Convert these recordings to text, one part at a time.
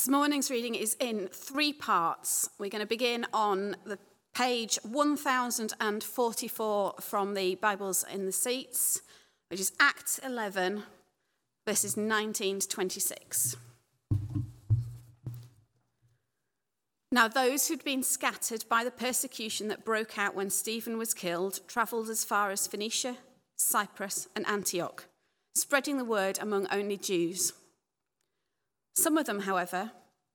This morning's reading is in three parts. We're going to begin on the page 1044 from the Bibles in the seats, which is Acts 11, verses 19 to 26. Now, those who'd been scattered by the persecution that broke out when Stephen was killed travelled as far as Phoenicia, Cyprus, and Antioch, spreading the word among only Jews. Some of them, however,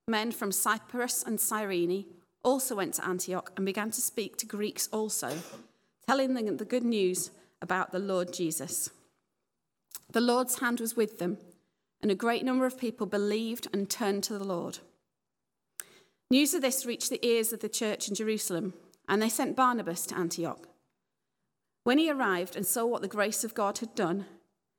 men from Cyprus and Cyrene, also went to Antioch and began to speak to Greeks also, telling them the good news about the Lord Jesus. The Lord's hand was with them, and a great number of people believed and turned to the Lord. News of this reached the ears of the church in Jerusalem, and they sent Barnabas to Antioch. When he arrived and saw what the grace of God had done,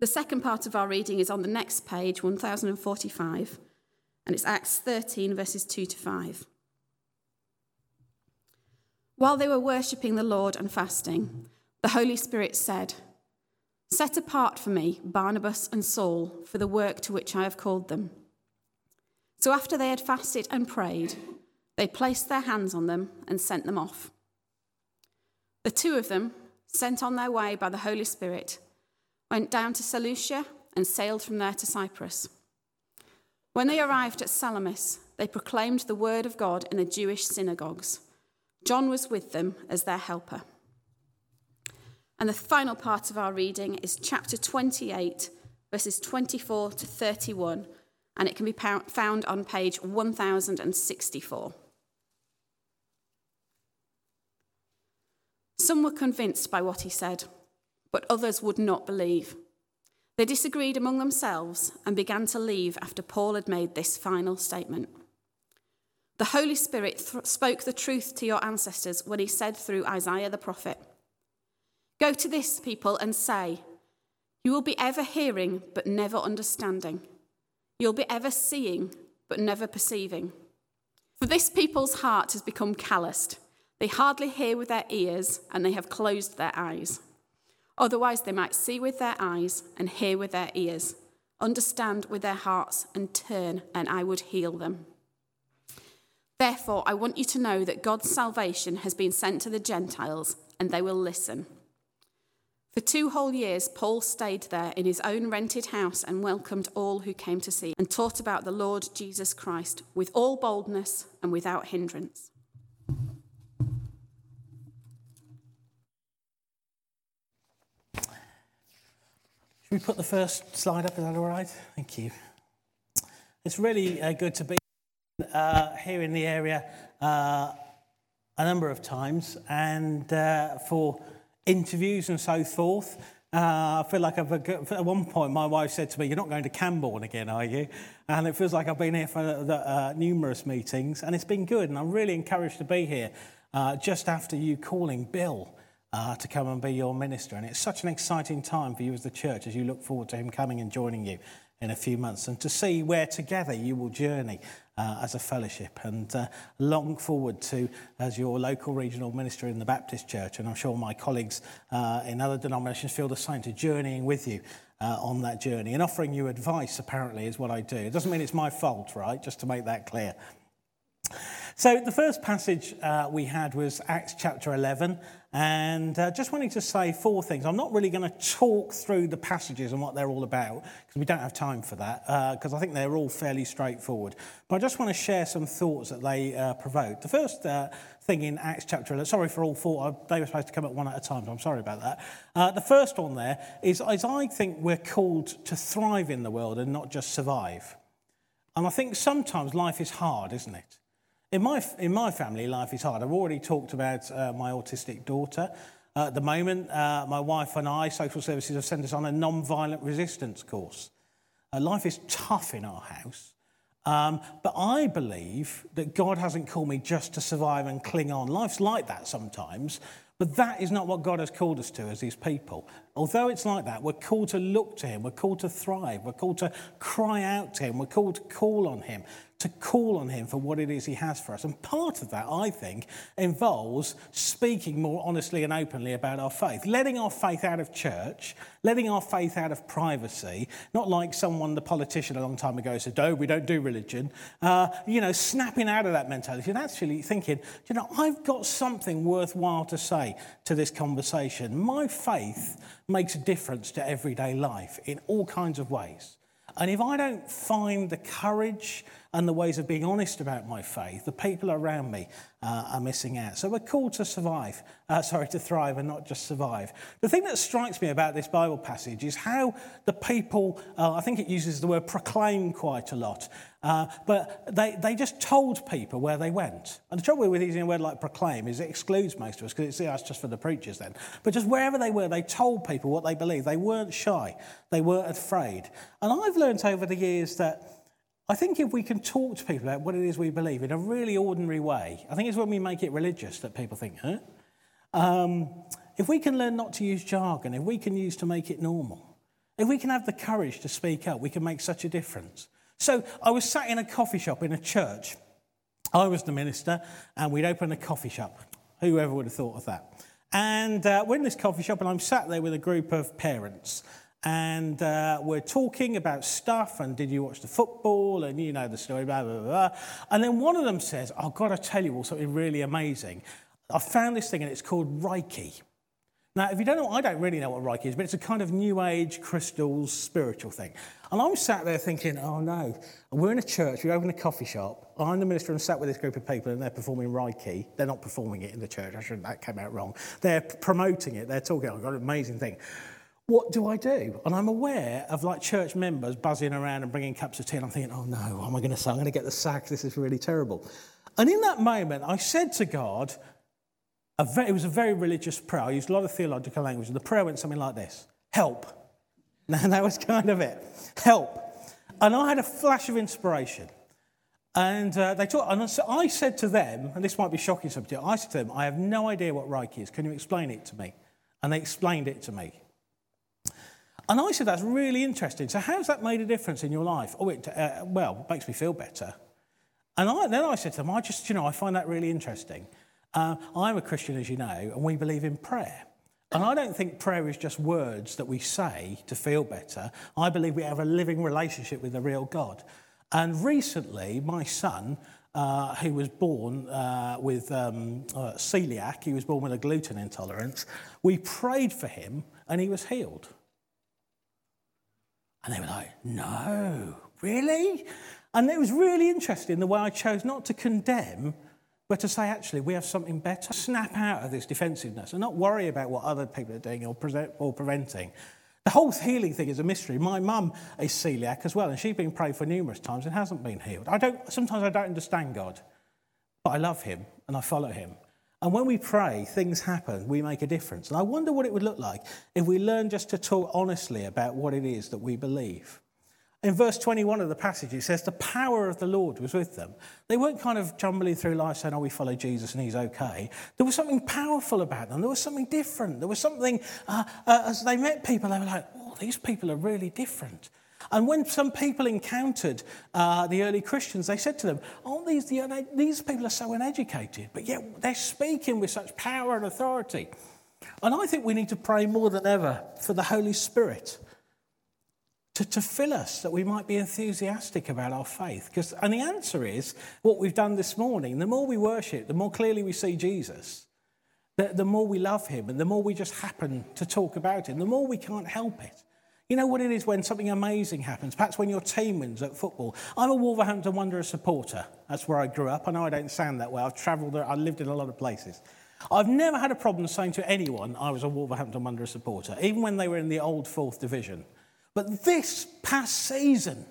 The second part of our reading is on the next page, 1045, and it's Acts 13, verses 2 to 5. While they were worshipping the Lord and fasting, the Holy Spirit said, Set apart for me Barnabas and Saul for the work to which I have called them. So after they had fasted and prayed, they placed their hands on them and sent them off. The two of them, sent on their way by the Holy Spirit, went down to Seleucia and sailed from there to Cyprus. When they arrived at Salamis, they proclaimed the word of God in the Jewish synagogues. John was with them as their helper. And the final part of our reading is chapter 28, verses 24 to 31, and it can be found on page 1064. Some were convinced by what he said but others would not believe. They disagreed among themselves and began to leave after Paul had made this final statement. The Holy Spirit th- spoke the truth to your ancestors when he said through Isaiah the prophet Go to this people and say, You will be ever hearing, but never understanding. You'll be ever seeing, but never perceiving. For this people's heart has become calloused. They hardly hear with their ears, and they have closed their eyes. Otherwise, they might see with their eyes and hear with their ears, understand with their hearts and turn, and I would heal them. Therefore, I want you to know that God's salvation has been sent to the Gentiles, and they will listen. For two whole years, Paul stayed there in his own rented house and welcomed all who came to see and taught about the Lord Jesus Christ with all boldness and without hindrance. Should we put the first slide up? Is that all right? Thank you. It's really uh, good to be uh, here in the area uh, a number of times and uh, for interviews and so forth. Uh, I feel like I've, at one point my wife said to me, You're not going to Camborne again, are you? And it feels like I've been here for the, uh, numerous meetings and it's been good. And I'm really encouraged to be here just after you calling Bill uh, to come and be your minister. And it's such an exciting time for you as the church as you look forward to him coming and joining you in a few months and to see where together you will journey uh, as a fellowship and uh, long forward to as your local regional minister in the Baptist church and I'm sure my colleagues uh, in other denominations feel the same to journeying with you uh, on that journey and offering you advice apparently is what I do. It doesn't mean it's my fault, right? Just to make that clear. So, the first passage uh, we had was Acts chapter 11, and uh, just wanting to say four things. I'm not really going to talk through the passages and what they're all about, because we don't have time for that, because uh, I think they're all fairly straightforward. But I just want to share some thoughts that they uh, provoke. The first uh, thing in Acts chapter 11, sorry for all four, uh, they were supposed to come at one at a time, so I'm sorry about that. the first one there is, is I think we're called to thrive in the world and not just survive. And I think sometimes life is hard, isn't it? In my, in my family, life is hard. I've already talked about uh, my autistic daughter. Uh, at the moment, uh, my wife and I, social services, have sent us on a non-violent resistance course. Uh, life is tough in our house. Um, but I believe that God hasn't called me just to survive and cling on. Life's like that sometimes, but that is not what God has called us to as His people. Although it's like that, we're called to look to Him, we're called to thrive, we're called to cry out to Him, we're called to call on Him to call on Him for what it is He has for us. And part of that, I think, involves speaking more honestly and openly about our faith, letting our faith out of church, letting our faith out of privacy, not like someone, the politician a long time ago said, oh, we don't do religion, uh, you know, snapping out of that mentality and actually thinking, you know, I've got something worthwhile to say to this conversation. My faith makes a difference to everyday life in all kinds of ways. And if I don't find the courage and the ways of being honest about my faith, the people around me uh, are missing out. So we're called to survive, uh, sorry, to thrive and not just survive. The thing that strikes me about this Bible passage is how the people, uh, I think it uses the word proclaim quite a lot, uh, but they, they just told people where they went. And the trouble with using a word like proclaim is it excludes most of us because it's, just for the preachers then. But just wherever they were, they told people what they believed. They weren't shy, they weren't afraid. And I've learned over the years that I think if we can talk to people about what it is we believe in a really ordinary way, I think it's when we make it religious that people think, huh? Um, if we can learn not to use jargon, if we can use to make it normal, if we can have the courage to speak up, we can make such a difference. So I was sat in a coffee shop in a church. I was the minister, and we'd opened a coffee shop. Whoever would have thought of that? And uh, we're in this coffee shop, and I'm sat there with a group of parents and uh, we're talking about stuff and did you watch the football and you know the story blah blah blah and then one of them says i've got to tell you all something really amazing i found this thing and it's called reiki now if you don't know i don't really know what reiki is but it's a kind of new age crystals spiritual thing and i'm sat there thinking oh no we're in a church we open a coffee shop i'm the minister and sat with this group of people and they're performing reiki they're not performing it in the church i shouldn't that came out wrong they're promoting it they're talking oh, i've got an amazing thing what do I do? And I'm aware of like church members buzzing around and bringing cups of tea. And I'm thinking, oh no, what am I going to say? I'm going to get the sack. This is really terrible. And in that moment, I said to God, very, it was a very religious prayer. I used a lot of theological language. And the prayer went something like this Help. And that was kind of it. Help. And I had a flash of inspiration. And uh, they talked, and I said to them, and this might be shocking to you, I said to them, I have no idea what Reiki is. Can you explain it to me? And they explained it to me. And I said, that's really interesting. So how's that made a difference in your life? Oh, it, uh, well, it makes me feel better. And I, then I said to them, I just, you know, I find that really interesting. Uh, I'm a Christian, as you know, and we believe in prayer. And I don't think prayer is just words that we say to feel better. I believe we have a living relationship with the real God. And recently, my son, uh, who was born uh, with um, uh, celiac, he was born with a gluten intolerance, we prayed for him and he was healed. And they were like, no, really? And it was really interesting the way I chose not to condemn, but to say, actually, we have something better. Snap out of this defensiveness and not worry about what other people are doing or, or preventing. The whole healing thing is a mystery. My mum is celiac as well, and she's been prayed for numerous times and hasn't been healed. I don't, sometimes I don't understand God, but I love him and I follow him. And when we pray, things happen, we make a difference. And I wonder what it would look like if we learn just to talk honestly about what it is that we believe. In verse 21 of the passage, it says, The power of the Lord was with them. They weren't kind of jumbling through life saying, Oh, we follow Jesus and he's okay. There was something powerful about them. There was something different. There was something, uh, uh, as they met people, they were like, Oh, these people are really different. And when some people encountered uh, the early Christians, they said to them, Aren't these, the, these people are so uneducated, but yet they're speaking with such power and authority. And I think we need to pray more than ever for the Holy Spirit to, to fill us that we might be enthusiastic about our faith. Because, and the answer is what we've done this morning. The more we worship, the more clearly we see Jesus, the, the more we love him, and the more we just happen to talk about him, the more we can't help it. You know what it is when something amazing happens, perhaps when your team wins at football. I'm a Wolverhampton Wanderers supporter. That's where I grew up. I know I don't sound that way. I've travelled, I've lived in a lot of places. I've never had a problem saying to anyone I was a Wolverhampton Wanderers supporter, even when they were in the old fourth division. But this past season,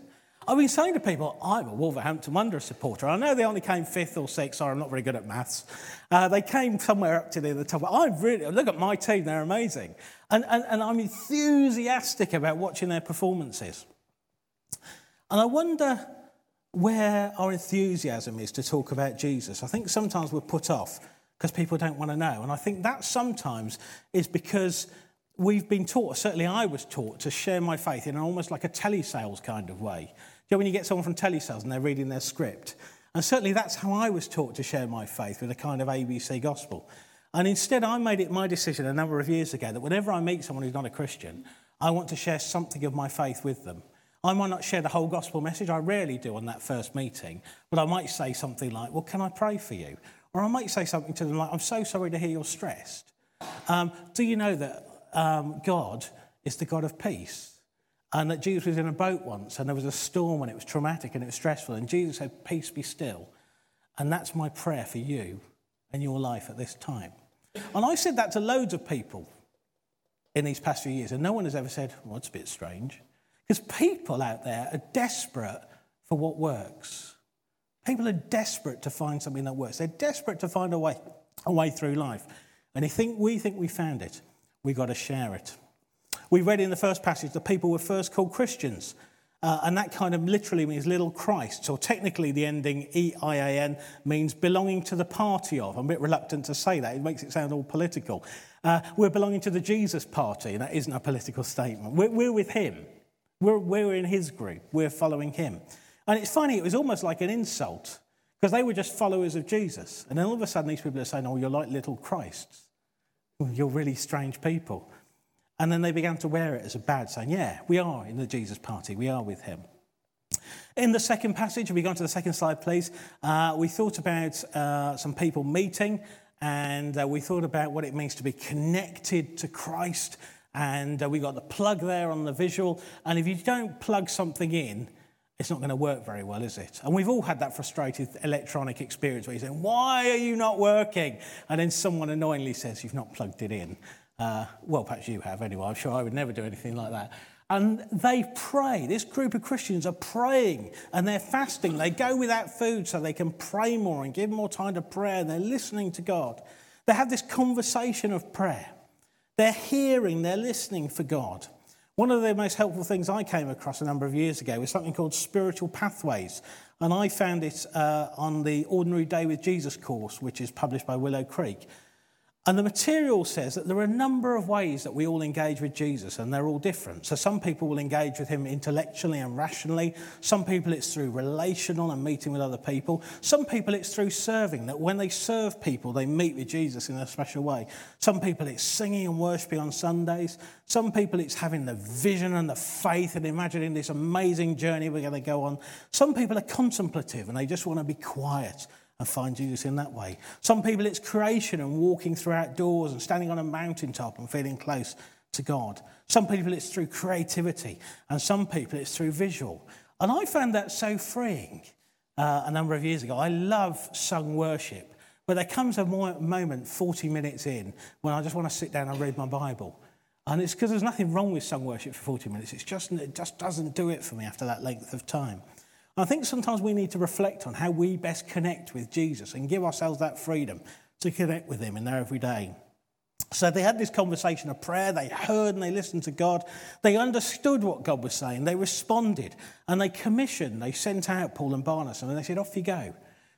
I've been saying to people, I'm a Wolverhampton Wanderers supporter. I know they only came fifth or sixth, sorry, I'm not very good at maths. Uh, they came somewhere up to the top. I really, look at my team, they're amazing. And, and, and I'm enthusiastic about watching their performances. And I wonder where our enthusiasm is to talk about Jesus. I think sometimes we're put off because people don't want to know. And I think that sometimes is because we've been taught, certainly I was taught, to share my faith in almost like a telesales kind of way. You know, when you get someone from telesales and they're reading their script. And certainly that's how I was taught to share my faith with a kind of ABC gospel. And instead, I made it my decision a number of years ago that whenever I meet someone who's not a Christian, I want to share something of my faith with them. I might not share the whole gospel message, I rarely do on that first meeting, but I might say something like, Well, can I pray for you? Or I might say something to them like, I'm so sorry to hear you're stressed. Um, do you know that um, God is the God of peace? And that Jesus was in a boat once and there was a storm and it was traumatic and it was stressful. And Jesus said, Peace be still. And that's my prayer for you and your life at this time. And I said that to loads of people in these past few years, and no one has ever said, Well, it's a bit strange. Because people out there are desperate for what works. People are desperate to find something that works. They're desperate to find a way, a way through life. And they think we think we found it. We've got to share it. We read in the first passage that people were first called Christians. Uh, and that kind of literally means little Christ. Or technically, the ending E-I-A-N means belonging to the party of. I'm a bit reluctant to say that. It makes it sound all political. Uh, we're belonging to the Jesus party, and that isn't a political statement. We're, we're with him. We're, we're in his group. We're following him. And it's funny, it was almost like an insult because they were just followers of Jesus. And then all of a sudden, these people are saying, Oh, you're like little Christs. You're really strange people. And then they began to wear it as a badge, saying, Yeah, we are in the Jesus party, we are with him. In the second passage, we go on to the second slide, please, uh, we thought about uh, some people meeting and uh, we thought about what it means to be connected to Christ. And uh, we got the plug there on the visual. And if you don't plug something in, it's not going to work very well, is it? And we've all had that frustrated electronic experience where you're saying, Why are you not working? And then someone annoyingly says, You've not plugged it in. Uh, well, perhaps you have anyway. I'm sure I would never do anything like that. And they pray. This group of Christians are praying and they're fasting. They go without food so they can pray more and give more time to prayer. They're listening to God. They have this conversation of prayer. They're hearing, they're listening for God. One of the most helpful things I came across a number of years ago was something called Spiritual Pathways. And I found it uh, on the Ordinary Day with Jesus course, which is published by Willow Creek. And the material says that there are a number of ways that we all engage with Jesus, and they're all different. So, some people will engage with him intellectually and rationally. Some people, it's through relational and meeting with other people. Some people, it's through serving, that when they serve people, they meet with Jesus in a special way. Some people, it's singing and worshiping on Sundays. Some people, it's having the vision and the faith and imagining this amazing journey we're going to go on. Some people are contemplative and they just want to be quiet and find Jesus in that way. Some people, it's creation and walking through outdoors and standing on a mountaintop and feeling close to God. Some people, it's through creativity, and some people, it's through visual. And I found that so freeing uh, a number of years ago. I love sung worship, but there comes a moment 40 minutes in when I just want to sit down and read my Bible. And it's because there's nothing wrong with sung worship for 40 minutes. It's just, it just doesn't do it for me after that length of time. I think sometimes we need to reflect on how we best connect with Jesus and give ourselves that freedom to connect with Him in their everyday. So they had this conversation of prayer, they heard and they listened to God. They understood what God was saying, they responded, and they commissioned, they sent out Paul and Barnabas, and they said, Off you go.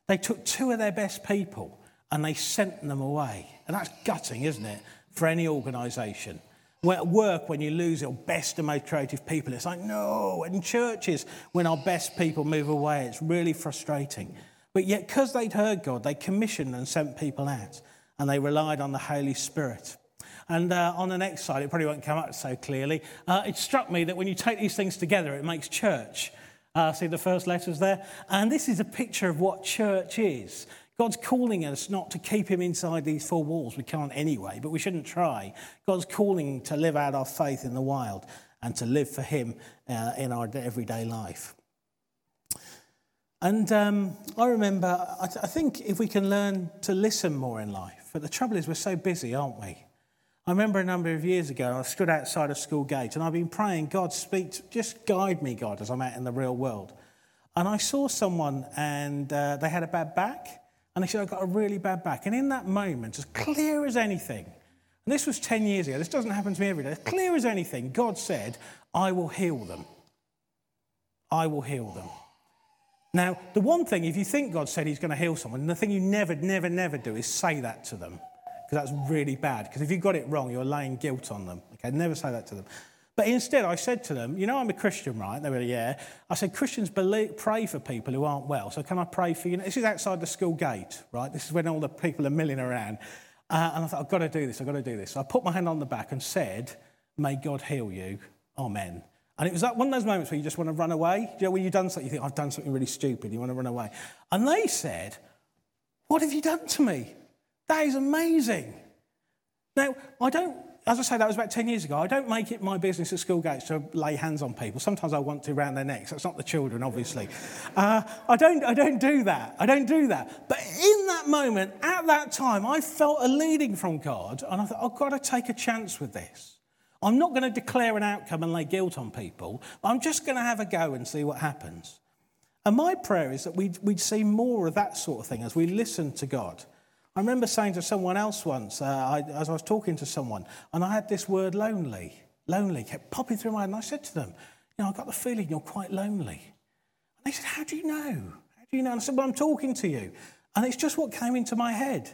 They took two of their best people and they sent them away. And that's gutting, isn't it, for any organisation? At work, when you lose your best and most creative people, it's like, no. In churches, when our best people move away, it's really frustrating. But yet, because they'd heard God, they commissioned and sent people out, and they relied on the Holy Spirit. And uh, on the next slide, it probably won't come up so clearly. Uh, it struck me that when you take these things together, it makes church. Uh, see the first letters there? And this is a picture of what church is. God's calling us not to keep him inside these four walls. We can't anyway, but we shouldn't try. God's calling to live out our faith in the wild and to live for him uh, in our everyday life. And um, I remember, I, th- I think if we can learn to listen more in life, but the trouble is we're so busy, aren't we? I remember a number of years ago, I stood outside a school gate and I've been praying, God, speak, just guide me, God, as I'm out in the real world. And I saw someone and uh, they had a bad back and they said, I've got a really bad back. And in that moment, as clear as anything, and this was 10 years ago, this doesn't happen to me every day, as clear as anything, God said, I will heal them. I will heal them. Now, the one thing, if you think God said he's going to heal someone, the thing you never, never, never do is say that to them, because that's really bad. Because if you got it wrong, you're laying guilt on them. Okay, never say that to them. But instead, I said to them, You know, I'm a Christian, right? They were, Yeah. I said, Christians believe, pray for people who aren't well. So can I pray for you? This is outside the school gate, right? This is when all the people are milling around. Uh, and I thought, I've got to do this, I've got to do this. So I put my hand on the back and said, May God heal you. Amen. And it was one of those moments where you just want to run away. You know, when you've done something, you think, I've done something really stupid, you want to run away. And they said, What have you done to me? That is amazing. Now, I don't, as I say, that was about 10 years ago. I don't make it my business at school gates to lay hands on people. Sometimes I want to around their necks. That's not the children, obviously. Uh, I, don't, I don't do that. I don't do that. But in that moment, at that time, I felt a leading from God, and I thought, I've got to take a chance with this. I'm not going to declare an outcome and lay guilt on people. I'm just going to have a go and see what happens. And my prayer is that we'd, we'd see more of that sort of thing as we listen to God. I remember saying to someone else once, uh, I, as I was talking to someone, and I had this word lonely. Lonely kept popping through my head. And I said to them, You know, I've got the feeling you're quite lonely. And they said, How do you know? How do you know? And I said, Well, I'm talking to you. And it's just what came into my head.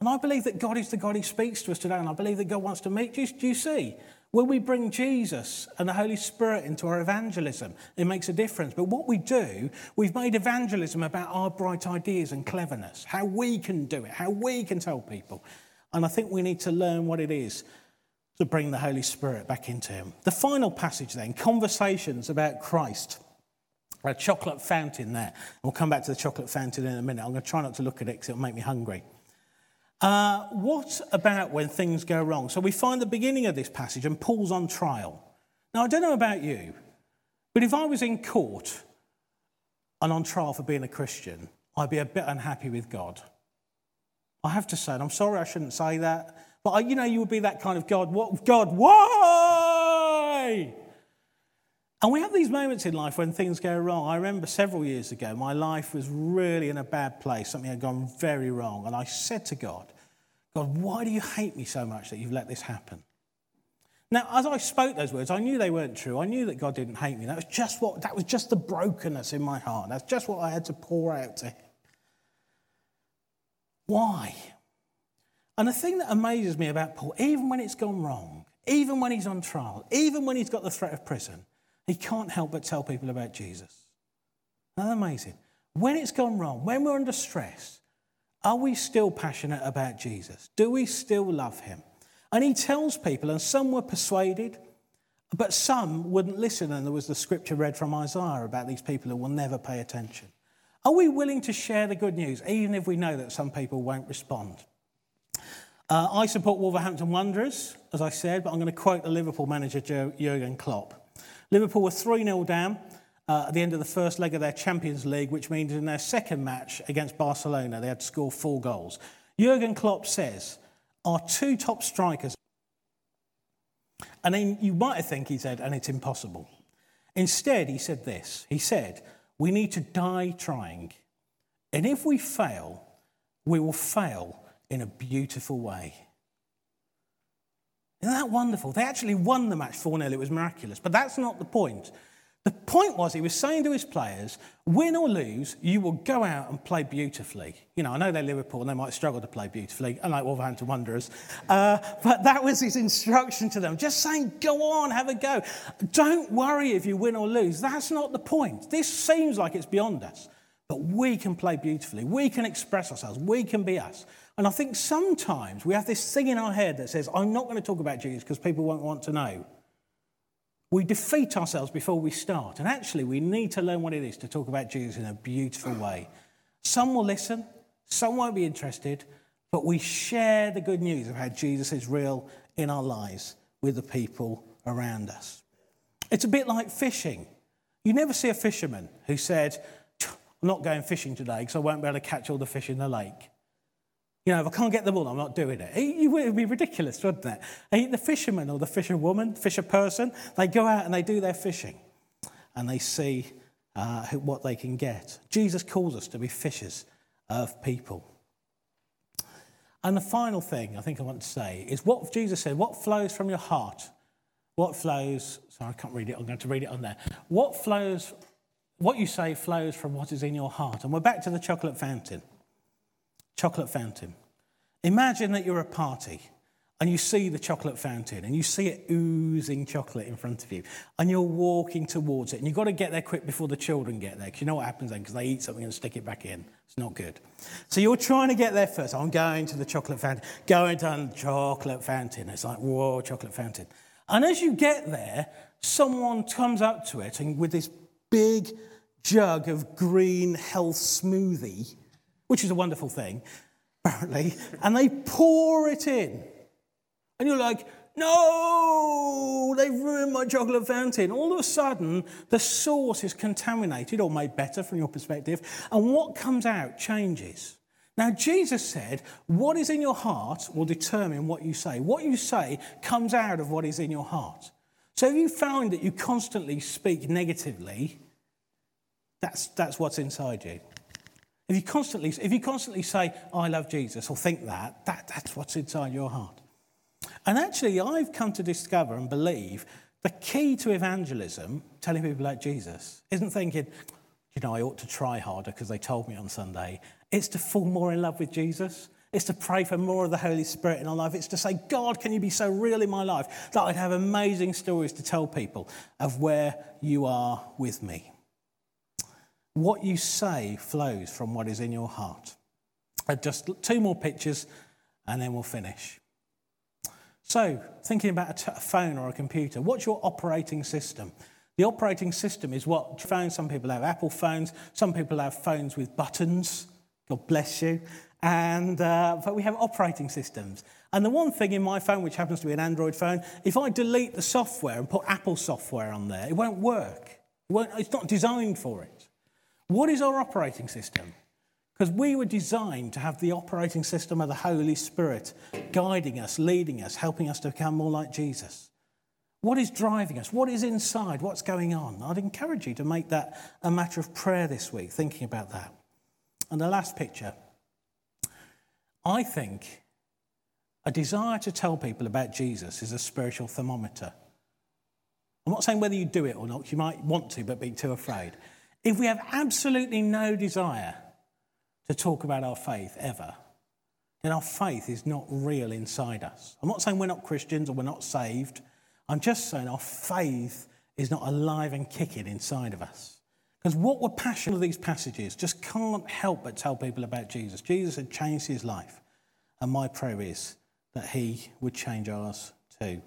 And I believe that God is the God who speaks to us today. And I believe that God wants to meet you. Do you see? When we bring Jesus and the Holy Spirit into our evangelism, it makes a difference. But what we do, we've made evangelism about our bright ideas and cleverness, how we can do it, how we can tell people. And I think we need to learn what it is to bring the Holy Spirit back into Him. The final passage, then, conversations about Christ. A chocolate fountain there. We'll come back to the chocolate fountain in a minute. I'm going to try not to look at it because it'll make me hungry. Uh, what about when things go wrong? So we find the beginning of this passage, and Paul's on trial. Now, I don't know about you, but if I was in court and on trial for being a Christian, I'd be a bit unhappy with God. I have to say, and I'm sorry I shouldn't say that, but I, you know, you would be that kind of God. What, God, why? And we have these moments in life when things go wrong. I remember several years ago, my life was really in a bad place. Something had gone very wrong. And I said to God, God, why do you hate me so much that you've let this happen? Now, as I spoke those words, I knew they weren't true. I knew that God didn't hate me. That was just what that was just the brokenness in my heart. That's just what I had to pour out to him. Why? And the thing that amazes me about Paul, even when it's gone wrong, even when he's on trial, even when he's got the threat of prison, he can't help but tell people about Jesus. Isn't that amazing? When it's gone wrong, when we're under stress, are we still passionate about Jesus? Do we still love him? And he tells people, and some were persuaded, but some wouldn't listen. And there was the scripture read from Isaiah about these people who will never pay attention. Are we willing to share the good news, even if we know that some people won't respond? Uh, I support Wolverhampton Wanderers, as I said, but I'm going to quote the Liverpool manager, Jurgen Klopp. Liverpool were 3 0 down uh, at the end of the first leg of their Champions League, which means in their second match against Barcelona, they had to score four goals. Jurgen Klopp says, Our two top strikers. And then you might think he said, and it's impossible. Instead, he said this He said, We need to die trying. And if we fail, we will fail in a beautiful way. Isn't that wonderful? They actually won the match 4 0. It was miraculous. But that's not the point. The point was, he was saying to his players, win or lose, you will go out and play beautifully. You know, I know they're Liverpool and they might struggle to play beautifully, unlike Wolverhampton Wanderers. Uh, but that was his instruction to them. Just saying, go on, have a go. Don't worry if you win or lose. That's not the point. This seems like it's beyond us. But we can play beautifully. We can express ourselves. We can be us. And I think sometimes we have this thing in our head that says, I'm not going to talk about Jesus because people won't want to know. We defeat ourselves before we start. And actually, we need to learn what it is to talk about Jesus in a beautiful way. Some will listen, some won't be interested, but we share the good news of how Jesus is real in our lives with the people around us. It's a bit like fishing. You never see a fisherman who said, I'm not going fishing today because I won't be able to catch all the fish in the lake. You know, if I can't get them all, I'm not doing it. It would be ridiculous, wouldn't it? The fisherman or the fisherwoman, fisher person, they go out and they do their fishing and they see uh, what they can get. Jesus calls us to be fishers of people. And the final thing I think I want to say is what Jesus said, what flows from your heart? What flows, sorry, I can't read it, I'm going to read it on there. What flows what you say flows from what is in your heart. And we're back to the chocolate fountain. Chocolate fountain. Imagine that you're a party and you see the chocolate fountain and you see it oozing chocolate in front of you and you're walking towards it and you've got to get there quick before the children get there because you know what happens then because they eat something and stick it back in. It's not good. So you're trying to get there first. I'm going to the chocolate fountain going to the chocolate fountain. It's like whoa chocolate fountain. And as you get there someone comes up to it and with this big jug of green health smoothie which is a wonderful thing apparently and they pour it in and you're like, no, they've ruined my chocolate fountain. All of a sudden, the source is contaminated or made better from your perspective, and what comes out changes. Now, Jesus said, What is in your heart will determine what you say. What you say comes out of what is in your heart. So if you find that you constantly speak negatively, that's, that's what's inside you. If you constantly, if you constantly say, I love Jesus, or think that, that, that's what's inside your heart. And actually, I've come to discover and believe the key to evangelism, telling people about Jesus, isn't thinking, you know, I ought to try harder because they told me on Sunday. It's to fall more in love with Jesus. It's to pray for more of the Holy Spirit in our life. It's to say, God, can you be so real in my life that I'd have amazing stories to tell people of where you are with me. What you say flows from what is in your heart. Uh, just two more pictures and then we'll finish. So, thinking about a, t- a phone or a computer, what's your operating system? The operating system is what phones, some people have Apple phones, some people have phones with buttons. God bless you. And, uh, but we have operating systems. And the one thing in my phone, which happens to be an Android phone, if I delete the software and put Apple software on there, it won't work. It won't, it's not designed for it. What is our operating system? Because we were designed to have the operating system of the Holy Spirit guiding us, leading us, helping us to become more like Jesus. What is driving us? What is inside? What's going on? I'd encourage you to make that a matter of prayer this week, thinking about that. And the last picture. I think a desire to tell people about Jesus is a spiritual thermometer. I'm not saying whether you do it or not, you might want to, but be too afraid. If we have absolutely no desire to talk about our faith ever, then our faith is not real inside us. I'm not saying we're not Christians or we're not saved. I'm just saying our faith is not alive and kicking inside of us. Because what we're passionate of these passages just can't help but tell people about Jesus. Jesus had changed his life. And my prayer is that he would change ours too.